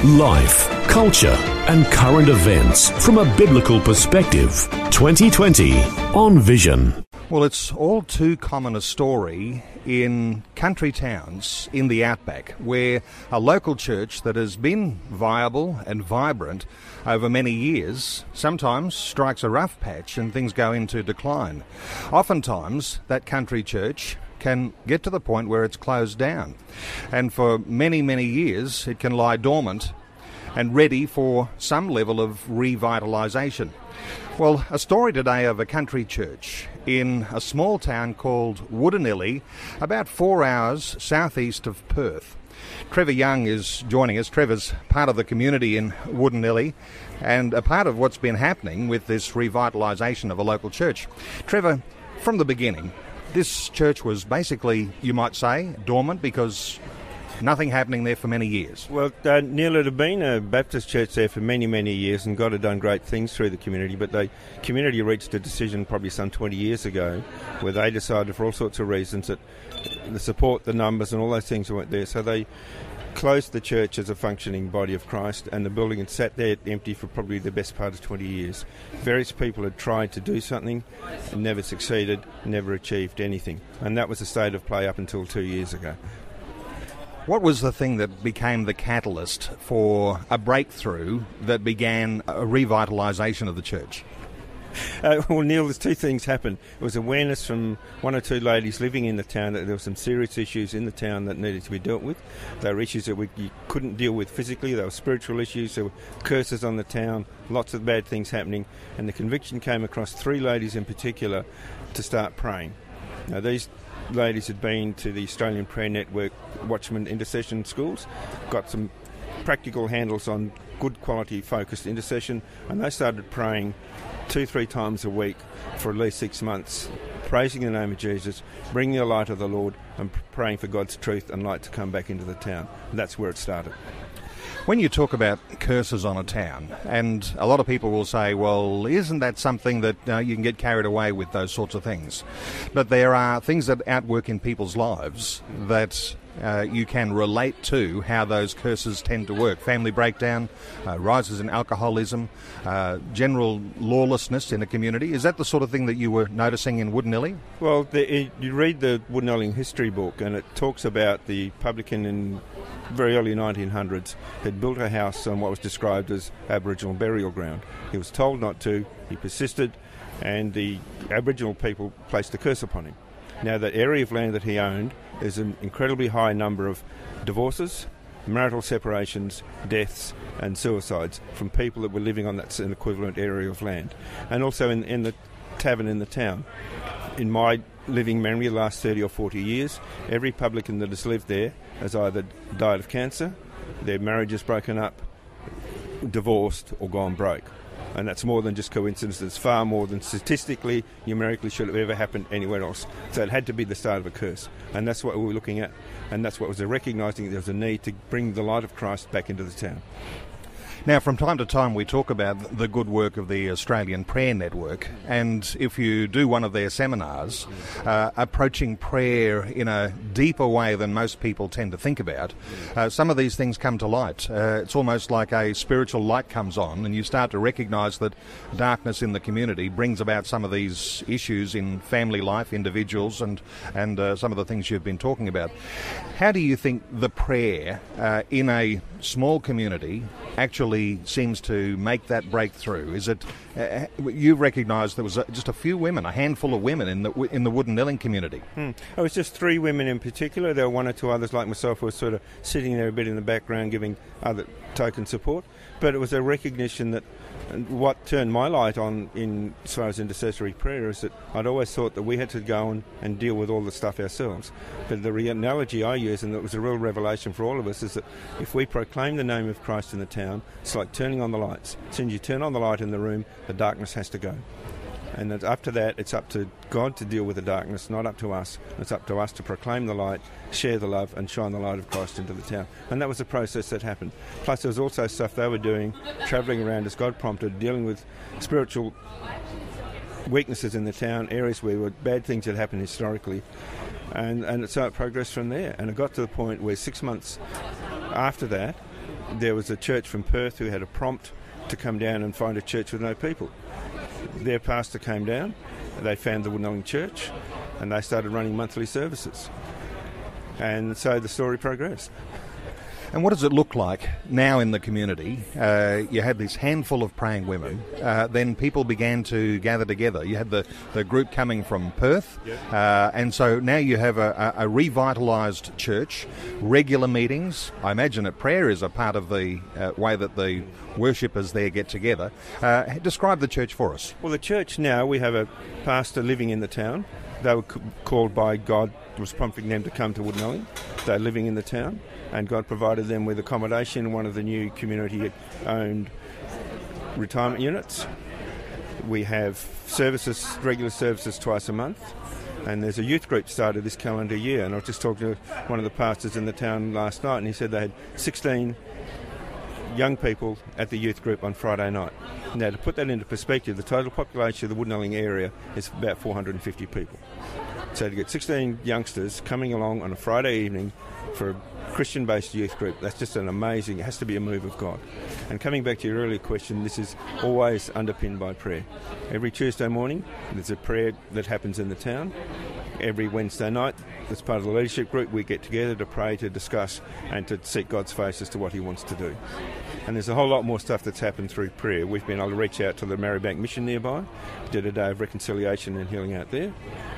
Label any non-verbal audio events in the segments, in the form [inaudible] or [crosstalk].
Life, culture, and current events from a biblical perspective. 2020 on Vision. Well, it's all too common a story in country towns in the outback where a local church that has been viable and vibrant over many years sometimes strikes a rough patch and things go into decline. Oftentimes, that country church can get to the point where it's closed down. And for many, many years, it can lie dormant and ready for some level of revitalisation. Well, a story today of a country church in a small town called Woodanilling, about four hours southeast of Perth. Trevor Young is joining us. Trevor's part of the community in Woodanilling and a part of what's been happening with this revitalisation of a local church. Trevor, from the beginning, this church was basically, you might say, dormant because nothing happening there for many years. Well, uh, Neil, it had been a Baptist church there for many, many years, and God had done great things through the community. But the community reached a decision probably some 20 years ago where they decided, for all sorts of reasons, that the support, the numbers, and all those things weren't there. So they closed the church as a functioning body of Christ, and the building had sat there empty for probably the best part of 20 years. Various people had tried to do something never succeeded, never achieved anything. And that was the state of play up until two years ago. What was the thing that became the catalyst for a breakthrough that began a revitalisation of the church? [laughs] Uh, well, Neil, there's two things happened. It was awareness from one or two ladies living in the town that there were some serious issues in the town that needed to be dealt with. They were issues that we you couldn't deal with physically. They were spiritual issues. There were curses on the town, lots of bad things happening. And the conviction came across three ladies in particular to start praying. Now, these ladies had been to the Australian Prayer Network Watchman Intercession Schools, got some practical handles on good quality focused intercession, and they started praying two, three times a week for at least six months, praising the name of Jesus, bringing the light of the Lord, and praying for God's truth and light to come back into the town. And that's where it started. When you talk about curses on a town, and a lot of people will say, well, isn't that something that uh, you can get carried away with those sorts of things? But there are things that outwork in people's lives that uh, you can relate to how those curses tend to work. Family breakdown, uh, rises in alcoholism, uh, general lawlessness in a community. Is that the sort of thing that you were noticing in Woodanilling? Well, the, you read the Woodanilling history book, and it talks about the publican in very early 1900s had built a house on what was described as Aboriginal burial ground. He was told not to, he persisted, and the Aboriginal people placed a curse upon him. Now, that area of land that he owned is an incredibly high number of divorces, marital separations, deaths, and suicides from people that were living on that equivalent area of land. And also in, in the tavern in the town. In my living memory, the last 30 or 40 years, every publican that has lived there has either died of cancer, their marriage has broken up, divorced, or gone broke. And that's more than just coincidence. It's far more than statistically, numerically should have ever happened anywhere else. So it had to be the start of a curse. And that's what we were looking at. And that's what was recognising there was a need to bring the light of Christ back into the town. Now, from time to time, we talk about the good work of the Australian Prayer Network, and if you do one of their seminars, uh, approaching prayer in a deeper way than most people tend to think about, uh, some of these things come to light. Uh, it's almost like a spiritual light comes on, and you start to recognise that darkness in the community brings about some of these issues in family life, individuals, and and uh, some of the things you've been talking about. How do you think the prayer uh, in a small community actually seems to make that breakthrough? Is it uh, you recognised there was a, just a few women, a handful of women in the in the Woodanilling community? Hmm. It was just three women in particular. There were one or two others like myself who were sort of sitting there a bit in the background, giving other token support. But it was a recognition that and what turned my light on in as far as intercessory prayer is that I'd always thought that we had to go and, and deal with all the stuff ourselves. But the analogy I use, and it was a real revelation for all of us, is that if we proclaim the name of Christ in the town, It's like turning on the lights. As soon as you turn on the light in the room, the darkness has to go. And up to that, it's up to God to deal with the darkness, not up to us. It's up to us to proclaim the light, share the love, and shine the light of Christ into the town. And that was a process that happened. Plus, there was also stuff they were doing, travelling around as God prompted, dealing with spiritual weaknesses in the town, areas where bad things had happened historically. And, and so it progressed from there. And it got to the point where six months after that, there was a church from Perth who had a prompt to come down and find a church with no people their pastor came down, they found the Woodanilling Church, and they started running monthly services. And so the story progressed. And what does it look like now in the community? Uh, you had this handful of praying women. Uh, then people began to gather together. You had the, the group coming from Perth. Uh, and so now you have a, a, revitalised church, regular meetings. I imagine that prayer is a part of the uh, way that the worshippers there get together. Uh, describe the church for us. Well, the church now, we have a pastor living in the town. They were called by God, was prompting them to come to Woodanilling. They're living in the town and God provided them with accommodation in one of the new community owned retirement units. We have services, regular services twice a month, and there's a youth group started this calendar year. And I was just talking to one of the pastors in the town last night, and he said they had 16 young people at the youth group on Friday night. Now, to put that into perspective, the total population of the Woodanilling area is about 450 people. So to get 16 youngsters coming along on a Friday evening for Christian based youth group. That's just an amazing, it has to be a move of God. And coming back to your earlier question, this is always underpinned by prayer. Every Tuesday morning, there's a prayer that happens in the town. Every Wednesday night, as part of the leadership group, we get together to pray, to discuss, and to seek God's face as to what He wants to do. And there's a whole lot more stuff that's happened through prayer. We've been able to reach out to the Marribank Mission nearby, did a day of reconciliation and healing out there.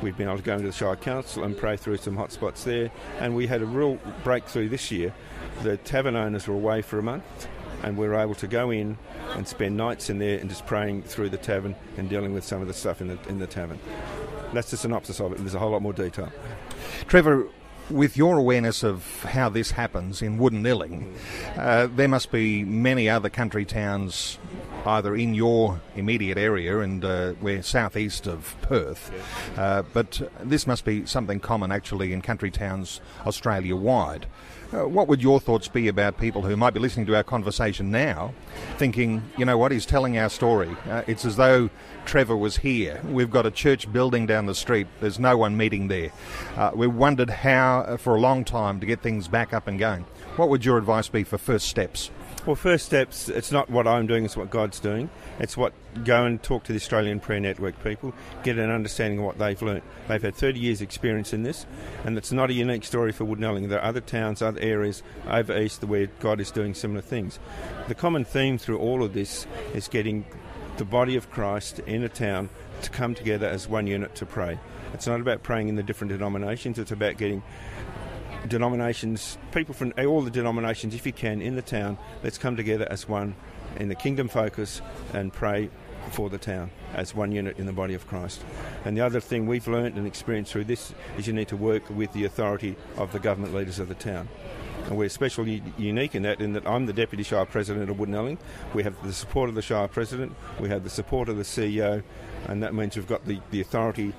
We've been able to go into the Shire Council and pray through some hot spots there. And we had a real breakthrough this year. The tavern owners were away for a month, and we were able to go in and spend nights in there and just praying through the tavern and dealing with some of the stuff in the, in the tavern. That's the synopsis of it. There's a whole lot more detail. Trevor, with your awareness of how this happens in Woodanilling, uh, there must be many other country towns either in your immediate area and uh, we're southeast of Perth, uh, but this must be something common actually in country towns Australia wide. Uh, what would your thoughts be about people who might be listening to our conversation now, thinking, you know what, he's telling our story? Uh, it's as though Trevor was here. We've got a church building down the street. There's no one meeting there. Uh, we wondered how, uh, for a long time, to get things back up and going. What would your advice be for first steps? Well, first steps, it's not what I'm doing, it's what God's doing. It's what go and talk to the Australian Prayer Network people, get an understanding of what they've learnt. They've had 30 years' experience in this, and it's not a unique story for Woodanilling. There are other towns, other areas over east where God is doing similar things. The common theme through all of this is getting the body of Christ in a town to come together as one unit to pray. It's not about praying in the different denominations, it's about getting denominations, people from all the denominations, if you can, in the town, let's come together as one in the kingdom focus and pray for the town as one unit in the body of Christ. And the other thing we've learned and experienced through this is you need to work with the authority of the government leaders of the town. And we're especially unique in that, in that I'm the Deputy Shire President of Woodanilling. We have the support of the Shire President, we have the support of the CEO, and that means we've got the, the authority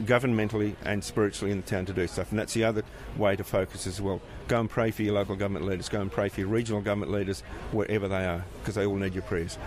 governmentally and spiritually in the town to do stuff. And that's the other way to focus as well. Go and pray for your local government leaders, go and pray for your regional government leaders, wherever they are, because they all need your prayers.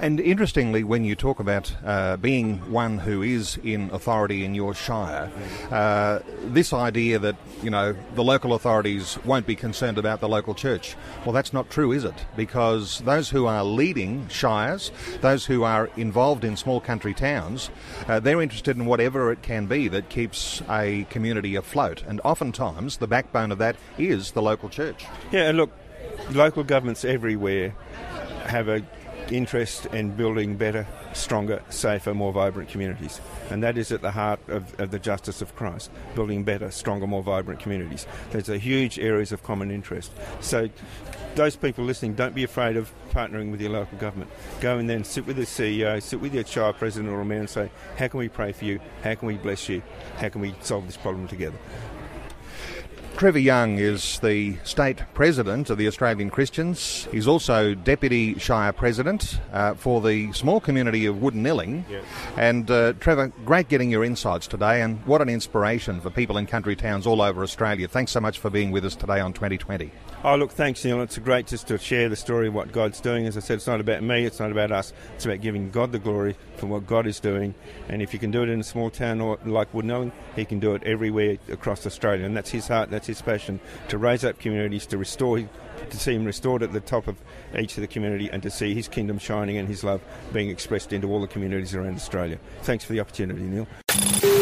And interestingly, when you talk about uh, being one who is in authority in your shire, uh, this idea that you know the local authorities won't be concerned about the local church, well, that's not true, is it? Because those who are leading shires, those who are involved in small country towns, uh, they're interested in whatever it can be that keeps a community afloat, and oftentimes the backbone of that is the local church. Yeah, and look, local governments everywhere have a interest in building better, stronger, safer, more vibrant communities. And that is at the heart of, of, the justice of Christ, building better, stronger, more vibrant communities. There's a huge areas of common interest. So those people listening, don't be afraid of partnering with your local government. Go and then sit with the CEO, sit with your Shire president or mayor and say, how can we pray for you? How can we bless you? How can we solve this problem together? Trevor Young is the state president of the Australian Christians. He's also deputy shire president uh, for the small community of Woodanilling. Yes. And uh, Trevor, great getting your insights today, and what an inspiration for people in country towns all over Australia. Thanks so much for being with us today on 2020. Oh, look, thanks, Neil. It's great just to share the story of what God's doing. As I said, it's not about me, it's not about us. It's about giving God the glory for what God is doing. And if you can do it in a small town like Woodanilling, He can do it everywhere across Australia. And that's His heart, that's His passion to raise up communities, to restore, to see Him restored at the top of each of the community, and to see His kingdom shining and His love being expressed into all the communities around Australia. Thanks for the opportunity, Neil.